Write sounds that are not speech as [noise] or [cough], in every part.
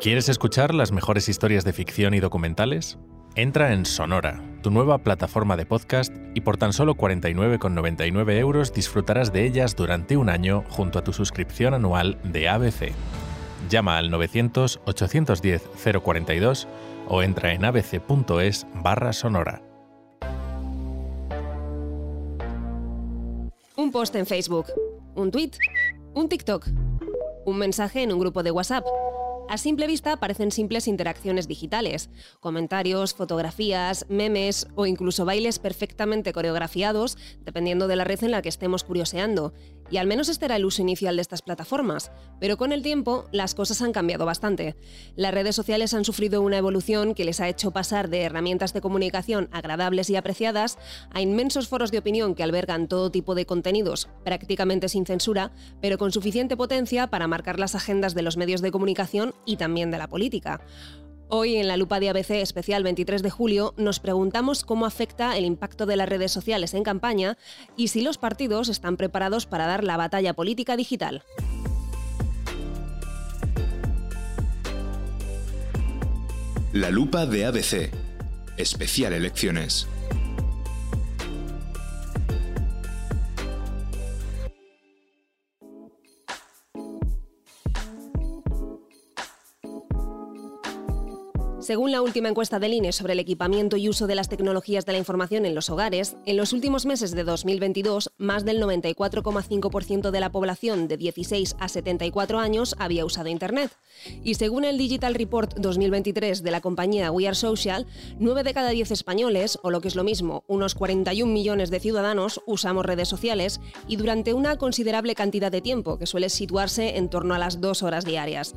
¿Quieres escuchar las mejores historias de ficción y documentales? Entra en Sonora, tu nueva plataforma de podcast, y por tan solo 49,99 euros disfrutarás de ellas durante un año junto a tu suscripción anual de ABC. Llama al 900-810-042 o entra en abc.es barra sonora. Un post en Facebook, un tweet, un TikTok, un mensaje en un grupo de WhatsApp. A simple vista parecen simples interacciones digitales, comentarios, fotografías, memes o incluso bailes perfectamente coreografiados, dependiendo de la red en la que estemos curioseando. Y al menos este era el uso inicial de estas plataformas, pero con el tiempo las cosas han cambiado bastante. Las redes sociales han sufrido una evolución que les ha hecho pasar de herramientas de comunicación agradables y apreciadas a inmensos foros de opinión que albergan todo tipo de contenidos, prácticamente sin censura, pero con suficiente potencia para marcar las agendas de los medios de comunicación y también de la política. Hoy en la lupa de ABC especial 23 de julio nos preguntamos cómo afecta el impacto de las redes sociales en campaña y si los partidos están preparados para dar la batalla política digital. La lupa de ABC. Especial elecciones. Según la última encuesta del INE sobre el equipamiento y uso de las tecnologías de la información en los hogares, en los últimos meses de 2022, más del 94,5% de la población de 16 a 74 años había usado Internet. Y según el Digital Report 2023 de la compañía We Are Social, 9 de cada 10 españoles, o lo que es lo mismo, unos 41 millones de ciudadanos, usamos redes sociales y durante una considerable cantidad de tiempo, que suele situarse en torno a las dos horas diarias.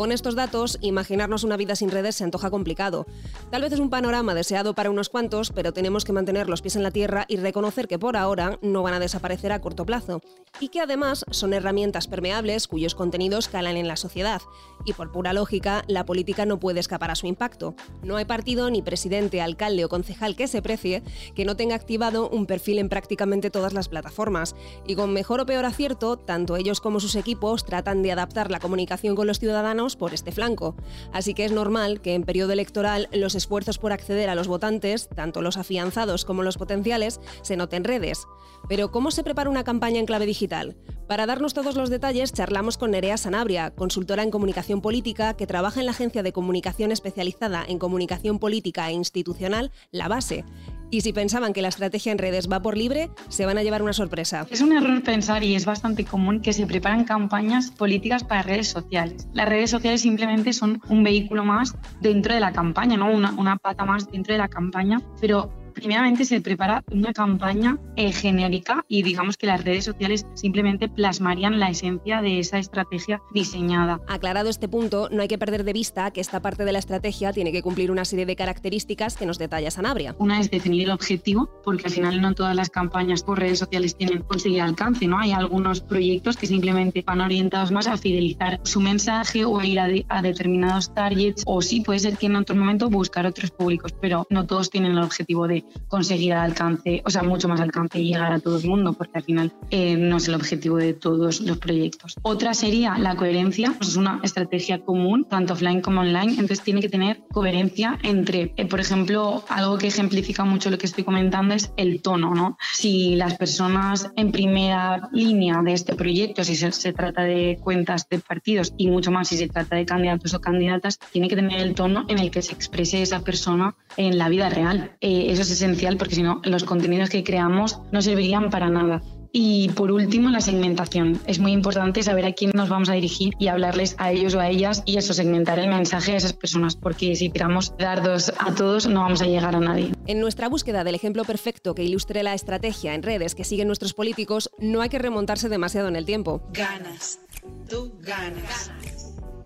Con estos datos, imaginarnos una vida sin redes se antoja complicado. Tal vez es un panorama deseado para unos cuantos, pero tenemos que mantener los pies en la tierra y reconocer que por ahora no van a desaparecer a corto plazo, y que además son herramientas permeables cuyos contenidos calan en la sociedad, y por pura lógica, la política no puede escapar a su impacto. No hay partido, ni presidente, alcalde o concejal que se precie que no tenga activado un perfil en prácticamente todas las plataformas, y con mejor o peor acierto, tanto ellos como sus equipos tratan de adaptar la comunicación con los ciudadanos por este flanco. Así que es normal que en periodo electoral los esfuerzos por acceder a los votantes, tanto los afianzados como los potenciales, se noten redes. Pero ¿cómo se prepara una campaña en clave digital? Para darnos todos los detalles, charlamos con Nerea Sanabria, consultora en comunicación política que trabaja en la agencia de comunicación especializada en comunicación política e institucional, La Base. Y si pensaban que la estrategia en redes va por libre, se van a llevar una sorpresa. Es un error pensar y es bastante común que se preparan campañas políticas para redes sociales. Las redes sociales simplemente son un vehículo más dentro de la campaña, ¿no? una, una pata más dentro de la campaña, pero primeramente se prepara una campaña eh, genérica y digamos que las redes sociales simplemente plasmarían la esencia de esa estrategia diseñada. Aclarado este punto, no hay que perder de vista que esta parte de la estrategia tiene que cumplir una serie de características que nos detalla Sanabria. Una es definir el objetivo, porque al final no todas las campañas por redes sociales tienen conseguir alcance, ¿no? Hay algunos proyectos que simplemente van orientados más a fidelizar su mensaje o a ir a, a determinados targets, o sí puede ser que en otro momento buscar otros públicos, pero no todos tienen el objetivo de conseguir alcance, o sea, mucho más alcance y llegar a todo el mundo, porque al final eh, no es el objetivo de todos los proyectos. Otra sería la coherencia, pues es una estrategia común, tanto offline como online, entonces tiene que tener coherencia entre, eh, por ejemplo, algo que ejemplifica mucho lo que estoy comentando es el tono, ¿no? Si las personas en primera línea de este proyecto, si se, se trata de cuentas de partidos y mucho más si se trata de candidatos o candidatas, tiene que tener el tono en el que se exprese esa persona en la vida real. Eh, eso es esencial porque si no, los contenidos que creamos no servirían para nada. Y por último, la segmentación. Es muy importante saber a quién nos vamos a dirigir y hablarles a ellos o a ellas y eso, segmentar el mensaje a esas personas, porque si tiramos dardos a todos no vamos a llegar a nadie. En nuestra búsqueda del ejemplo perfecto que ilustre la estrategia en redes que siguen nuestros políticos, no hay que remontarse demasiado en el tiempo. Ganas, tú ganas.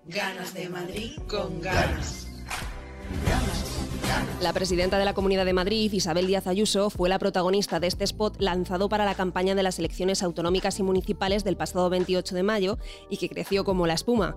Ganas de Madrid con ganas. Ganas. La presidenta de la Comunidad de Madrid, Isabel Díaz Ayuso, fue la protagonista de este spot lanzado para la campaña de las elecciones autonómicas y municipales del pasado 28 de mayo y que creció como la espuma.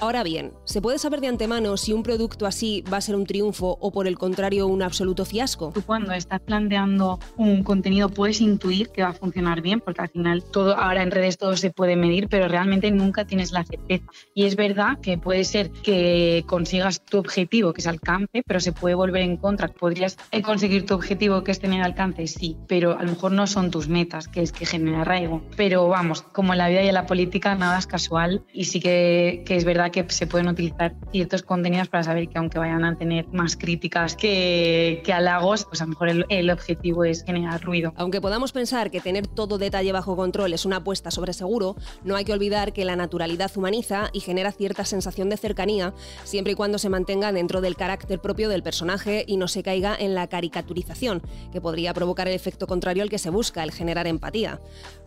Ahora bien, ¿se puede saber de antemano si un producto así va a ser un triunfo o por el contrario un absoluto fiasco? Tú cuando estás planteando un contenido puedes intuir que va a funcionar bien, porque al final todo ahora en redes todo se puede medir, pero realmente nunca tienes la certeza. Y es verdad que puede ser que consigas tu objetivo, que es alcance, pero se puede volver en contra. Podrías conseguir tu objetivo, que es tener alcance, sí, pero a lo mejor no son tus metas, que es que genera arraigo. Pero vamos, como en la vida y en la política, nada es casual y sí que es verdad que se pueden utilizar ciertos contenidos para saber que aunque vayan a tener más críticas que, que halagos, pues a lo mejor el, el objetivo es generar ruido. Aunque podamos pensar que tener todo detalle bajo control es una apuesta sobre seguro, no hay que olvidar que la naturalidad humaniza y genera cierta sensación de cercanía, siempre y cuando se mantenga dentro del carácter propio del personaje y no se caiga en la caricaturización, que podría provocar el efecto contrario al que se busca, el generar empatía.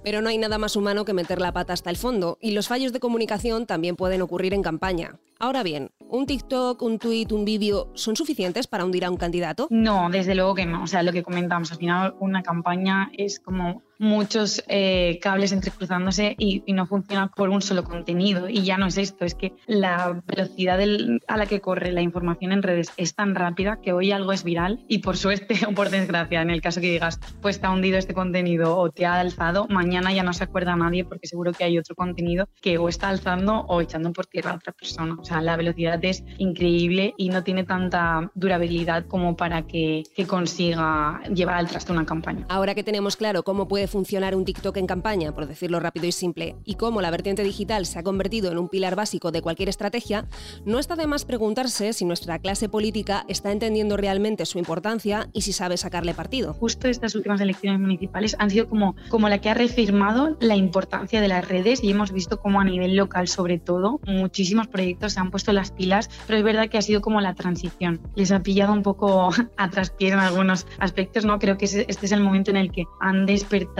Pero no hay nada más humano que meter la pata hasta el fondo, y los fallos de comunicación también pueden ocurrir en campaña. Ahora bien, ¿un TikTok, un tweet, un vídeo son suficientes para hundir a un candidato? No, desde luego que no. O sea, lo que comentamos, al final una campaña es como muchos eh, cables entrecruzándose y, y, no funciona por un solo contenido. Y ya no es esto, es que la velocidad del, a la que corre la información en redes es tan rápida que hoy algo es viral y por suerte [laughs] o por desgracia, en el caso que digas, pues te ha hundido este contenido o te ha alzado, mañana ya no se acuerda nadie porque seguro que hay otro contenido que o está alzando o echando por tierra a otra persona. O sea, la velocidad es increíble y no tiene tanta durabilidad como para que, que consiga llevar al traste una campaña. Ahora que tenemos claro cómo puede funcionar un TikTok en campaña, por decirlo rápido y simple, y cómo la vertiente digital se ha convertido en un pilar básico de cualquier estrategia, no está de más preguntarse si nuestra clase política está entendiendo realmente su importancia y si sabe sacarle partido. Justo estas últimas elecciones municipales han sido como, como la que ha reafirmado la importancia de las redes y hemos visto como a nivel local sobre todo muchísimos proyectos se han puesto las pilas, pero es verdad que ha sido como la transición. Les ha pillado un poco [laughs] a traspié en algunos aspectos, ¿no? Creo que este es el momento en el que han despertado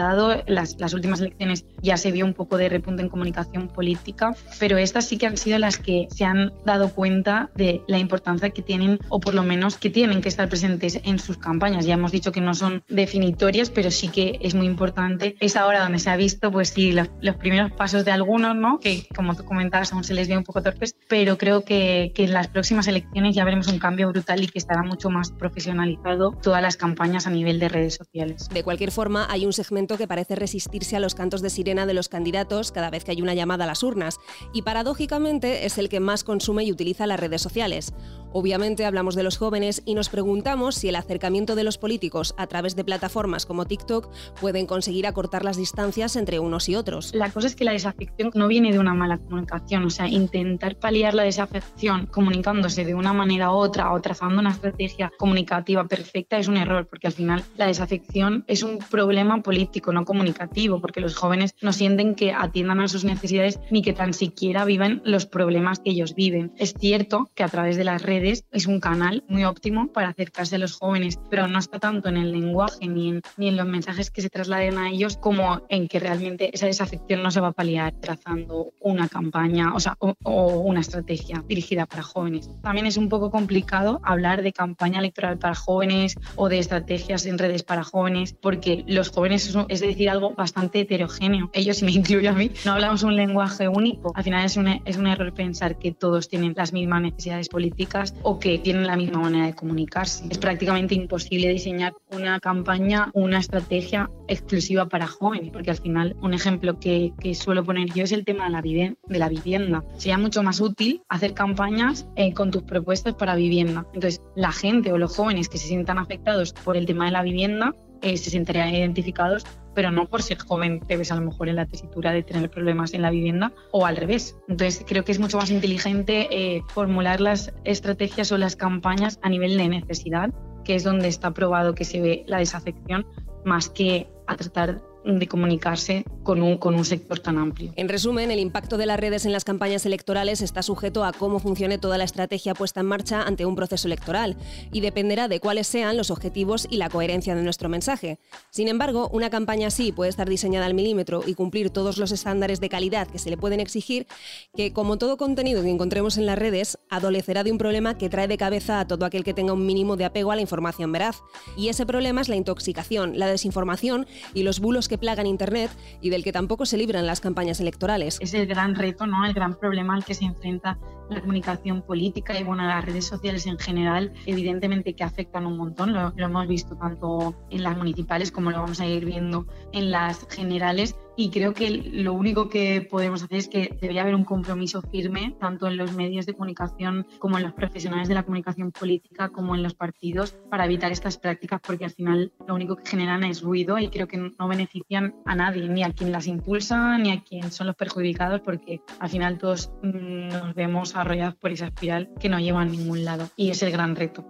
las, las últimas elecciones ya se vio un poco de repunte en comunicación política, pero estas sí que han sido las que se han dado cuenta de la importancia que tienen, o por lo menos que tienen que estar presentes en sus campañas. Ya hemos dicho que no son definitorias, pero sí que es muy importante. Es ahora donde se ha visto, pues sí, los, los primeros pasos de algunos, ¿no? Que como tú comentabas, aún se les ve un poco torpes, pero creo que, que en las próximas elecciones ya veremos un cambio brutal y que estará mucho más profesionalizado todas las campañas a nivel de redes sociales. De cualquier forma, hay un segmento que parece resistirse a los cantos de sirena de los candidatos cada vez que hay una llamada a las urnas, y paradójicamente es el que más consume y utiliza las redes sociales. Obviamente hablamos de los jóvenes y nos preguntamos si el acercamiento de los políticos a través de plataformas como TikTok pueden conseguir acortar las distancias entre unos y otros. La cosa es que la desafección no viene de una mala comunicación, o sea, intentar paliar la desafección comunicándose de una manera u otra o trazando una estrategia comunicativa perfecta es un error, porque al final la desafección es un problema político, no comunicativo, porque los jóvenes no sienten que atiendan a sus necesidades ni que tan siquiera vivan los problemas que ellos viven. Es cierto que a través de las redes es un canal muy óptimo para acercarse a los jóvenes, pero no está tanto en el lenguaje ni en, ni en los mensajes que se trasladen a ellos como en que realmente esa desafección no se va a paliar trazando una campaña o, sea, o, una estrategia dirigida para jóvenes. También es un poco complicado hablar de campaña electoral para jóvenes o de estrategias en redes para jóvenes, porque los jóvenes es, decir algo bastante heterogéneo. Ellos, y me incluyo a mí, no hablamos un lenguaje único. Al final es un, error pensar que todos tienen las mismas necesidades políticas o que tienen la misma manera de comunicarse. Es prácticamente imposible diseñar una campaña, una estrategia exclusiva para jóvenes, porque al final un ejemplo que, que suelo poner yo es el tema de la, vivienda, de la vivienda. Sería mucho más útil hacer campañas eh, con tus propuestas para vivienda. Entonces, la gente o los jóvenes que se sientan afectados por el tema de la vivienda eh, se sentirían identificados, pero no por ser joven te ves a lo mejor en la tesitura de tener problemas en la vivienda o al revés. Entonces creo que es mucho más inteligente eh, formular las estrategias o las campañas a nivel de necesidad, que es donde está probado que se ve la desafección, más que a tratar de comunicarse con un, con un sector tan amplio. En resumen, el impacto de las redes en las campañas electorales está sujeto a cómo funcione toda la estrategia puesta en marcha ante un proceso electoral y dependerá de cuáles sean los objetivos y la coherencia de nuestro mensaje. Sin embargo, una campaña así puede estar diseñada al milímetro y cumplir todos los estándares de calidad que se le pueden exigir, que como todo contenido que encontremos en las redes, adolecerá de un problema que trae de cabeza a todo aquel que tenga un mínimo de apego a la información veraz. Y ese problema es la intoxicación, la desinformación y los bulos que plagan Internet y del que tampoco se libran las campañas electorales. Es el gran reto, ¿no? el gran problema al que se enfrenta la comunicación política y bueno, las redes sociales en general, evidentemente que afectan un montón, lo, lo hemos visto tanto en las municipales como lo vamos a ir viendo en las generales. Y creo que lo único que podemos hacer es que debería haber un compromiso firme, tanto en los medios de comunicación como en los profesionales de la comunicación política, como en los partidos, para evitar estas prácticas, porque al final lo único que generan es ruido y creo que no benefician a nadie, ni a quien las impulsa, ni a quien son los perjudicados, porque al final todos mm, nos vemos arrollados por esa espiral que no lleva a ningún lado. Y es el gran reto.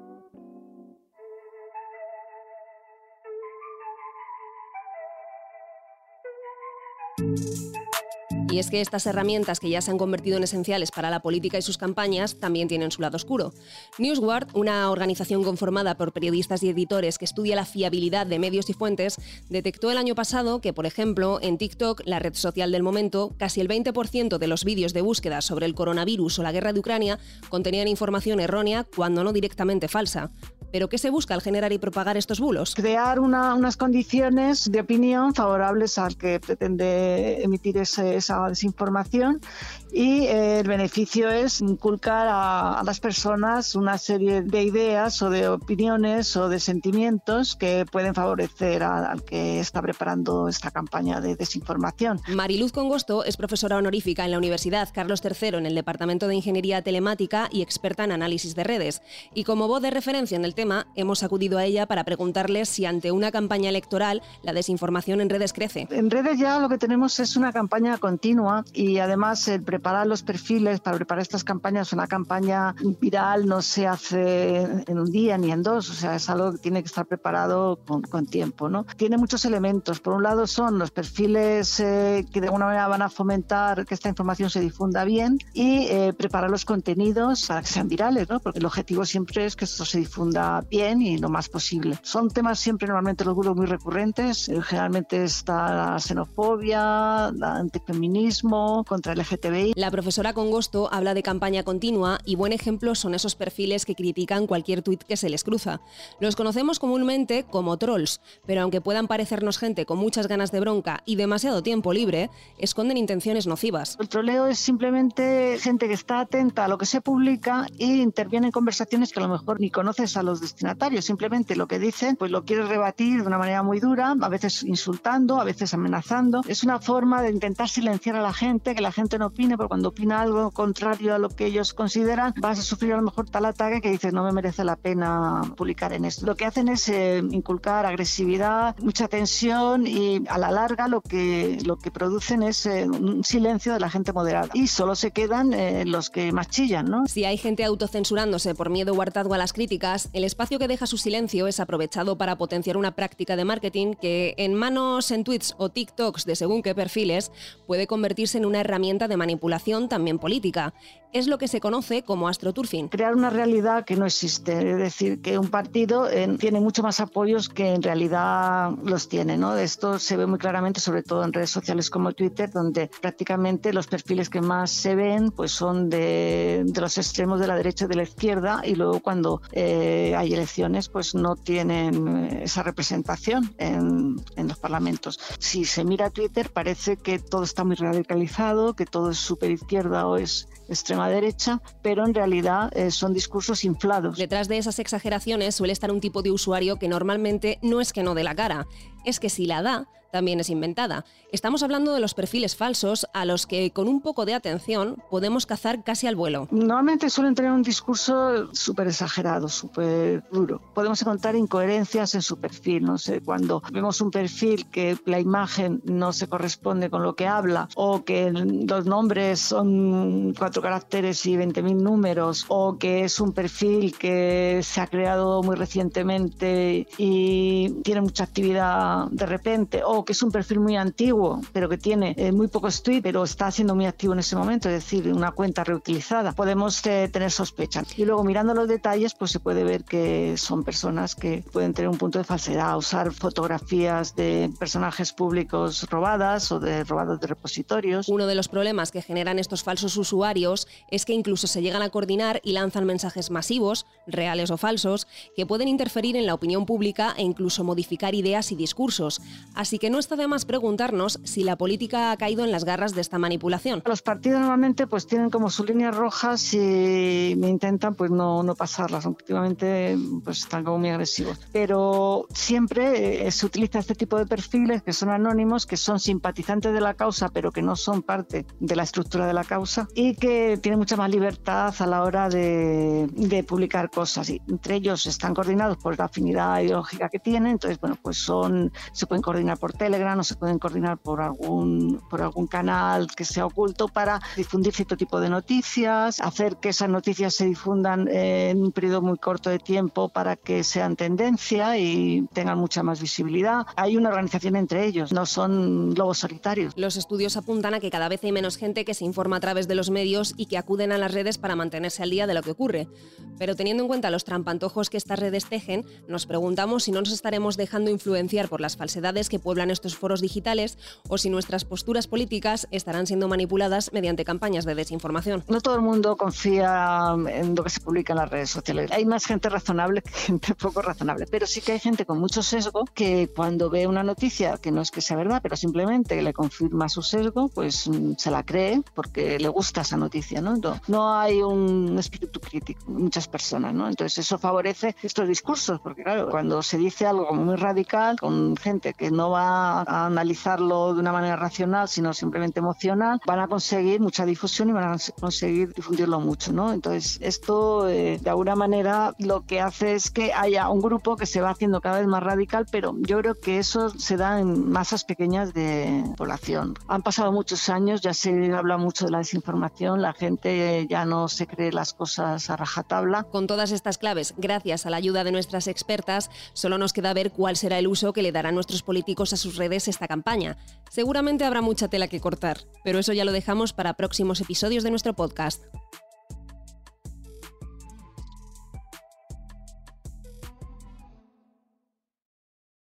Y es que estas herramientas que ya se han convertido en esenciales para la política y sus campañas también tienen su lado oscuro. Newsguard, una organización conformada por periodistas y editores que estudia la fiabilidad de medios y fuentes, detectó el año pasado que, por ejemplo, en TikTok, la red social del momento, casi el 20% de los vídeos de búsqueda sobre el coronavirus o la guerra de Ucrania contenían información errónea cuando no directamente falsa. ¿Pero qué se busca al generar y propagar estos bulos? Crear unas condiciones de opinión favorables al que pretende emitir esa desinformación y eh, el beneficio es inculcar a, las personas una serie de ideas o de opiniones o de sentimientos que pueden favorecer al que está preparando esta campaña de desinformación. Mariluz Congosto es profesora honorífica en la Universidad Carlos III en el Departamento de Ingeniería Telemática y experta en análisis de redes. Y como voz de referencia en el tema, hemos acudido a ella para preguntarle si ante una campaña electoral la desinformación en redes crece. En redes ya lo que tenemos es una campaña continua y además el preparar los perfiles, para preparar estas campañas, una campaña viral no se hace en un día ni en dos, o sea, es algo que tiene que estar preparado con, con tiempo, ¿no? Tiene muchos elementos. Por un lado son los perfiles eh, que de alguna manera van a fomentar que esta información se difunda bien y eh, preparar los contenidos para que sean virales, ¿no? Porque el objetivo siempre es que esto se difunda bien y lo más posible. Son temas siempre normalmente los bulos muy recurrentes. Eh, generalmente está la xenofobia, el antifeminismo, contra el LGTBI. La profesora Congosto habla de campaña continua y buen ejemplo son esos perfiles que critican cualquier tuit que se les cruza. Los conocemos comúnmente como trolls, pero aunque puedan parecernos gente con muchas ganas de bronca y demasiado tiempo libre, esconden intenciones nocivas. El troleo es simplemente gente que está atenta a lo que se publica e interviene en conversaciones que a lo mejor ni conoces a los destinatarios. Simplemente lo que dicen, pues lo quieres rebatir de una manera muy dura, a veces insultando, a veces amenazando. Es una forma de intentar silenciar a la gente, que la gente no opine, porque cuando opina algo contrario a lo que ellos consideran, vas a sufrir a lo mejor tal ataque que dices no me merece la pena publicar en esto. Lo que hacen es eh, inculcar agresividad, mucha tensión y a la larga lo que, lo que producen es eh, un silencio de la gente moderada. Y solo se quedan eh, los que más ¿no? Si hay gente autocensurándose por miedo o hartazgo a las críticas, el espacio que deja su silencio es aprovechado para potenciar una práctica de marketing que en manos en tweets o TikToks de según qué perfiles puede convertirse en una herramienta de manipulación también política. Es lo que se conoce como astroturfing. Crear una realidad que no existe, es decir, que un partido eh, tiene mucho más apoyos que en realidad los tiene. ¿no? Esto se ve muy claramente, sobre todo en redes sociales como Twitter, donde prácticamente los perfiles que más se ven pues son de, los extremos de la derecha y de la izquierda y luego cuando eh, hay elecciones pues no tienen eh, esa representación en, los parlamentos. Si se mira Twitter parece que todo está muy radicalizado, que todo es súper izquierda o es extrema derecha, pero en realidad eh, son discursos inflados. Detrás de esas exageraciones suele estar un tipo de usuario que normalmente no es que no dé la cara, es que si la da, también es inventada. Estamos hablando de los perfiles falsos a los que con un poco de atención podemos cazar casi al vuelo. Normalmente suelen tener un discurso súper exagerado, súper duro. Podemos encontrar incoherencias en su perfil. No sé, cuando vemos un perfil que la imagen no se corresponde con lo que habla o que los nombres son cuatro caracteres y 20.000 números o que es un perfil que se ha creado muy recientemente y tiene mucha actividad de repente, o que es un perfil muy antiguo, pero que tiene eh, muy pocos tweets, pero está siendo muy activo en ese momento, es decir, una cuenta reutilizada, podemos eh, tener sospechas. Y luego mirando los detalles, pues se puede ver que son personas que pueden tener un punto de falsedad, usar fotografías de personajes públicos robadas o de robados de repositorios. Uno de los problemas que generan estos falsos usuarios es que incluso se llegan a coordinar y lanzan mensajes masivos, reales o falsos, que pueden interferir en la opinión pública e incluso modificar ideas y discursos. Así que no está de más preguntarnos si la política ha caído en las garras de esta manipulación. Los partidos normalmente pues tienen como sus líneas rojas y me intentan pues no, no pasarlas. Últimamente pues están muy agresivos. Pero siempre eh, se utiliza este tipo de perfiles que son anónimos, que son simpatizantes de la causa, pero que no son parte de la estructura de la causa y que tienen mucha más libertad a la hora de, de publicar cosas. Y entre ellos están coordinados por la afinidad ideológica que tienen, entonces bueno, pues son se pueden coordinar por Telegram o se pueden coordinar por algún por algún canal que sea oculto para difundir cierto tipo de noticias, hacer que esas noticias se difundan en un periodo muy corto de tiempo para que sean tendencia y tengan mucha más visibilidad. Hay una organización entre ellos, no son lobos solitarios. Los estudios apuntan a que cada vez hay menos gente que se informa a través de los medios y que acuden a las redes para mantenerse al día de lo que ocurre. Pero teniendo en cuenta los trampantojos que estas redes tejen, nos preguntamos si no nos estaremos dejando influenciar por las falsedades que pueblan estos foros digitales o si nuestras posturas políticas estarán siendo manipuladas mediante campañas de desinformación. No todo el mundo confía en lo que se publica en las redes sociales. Hay más gente razonable que gente poco razonable, pero sí que hay gente con mucho sesgo que cuando ve una noticia que no es que sea verdad, pero simplemente le confirma su sesgo, pues mm, se la cree porque le gusta esa noticia, ¿no? No, no hay un espíritu crítico en muchas personas, Entonces eso favorece estos discursos, porque claro, cuando se dice algo muy radical con gente que no va a analizarlo de una manera racional, sino simplemente emocional, van a conseguir mucha difusión y van a conseguir difundirlo mucho. Entonces esto eh, de alguna manera lo que hace es que haya un grupo que se va haciendo cada vez más radical, pero yo creo que eso se da en masas pequeñas de población. Han pasado muchos años, ya se habla mucho de la desinformación, la gente ya no se cree las cosas a rajatabla. Con estas claves, gracias a la ayuda de nuestras expertas, solo nos queda ver cuál será el uso que le darán nuestros políticos a sus redes esta campaña. Seguramente habrá mucha tela que cortar, pero eso ya lo dejamos para próximos episodios de nuestro podcast.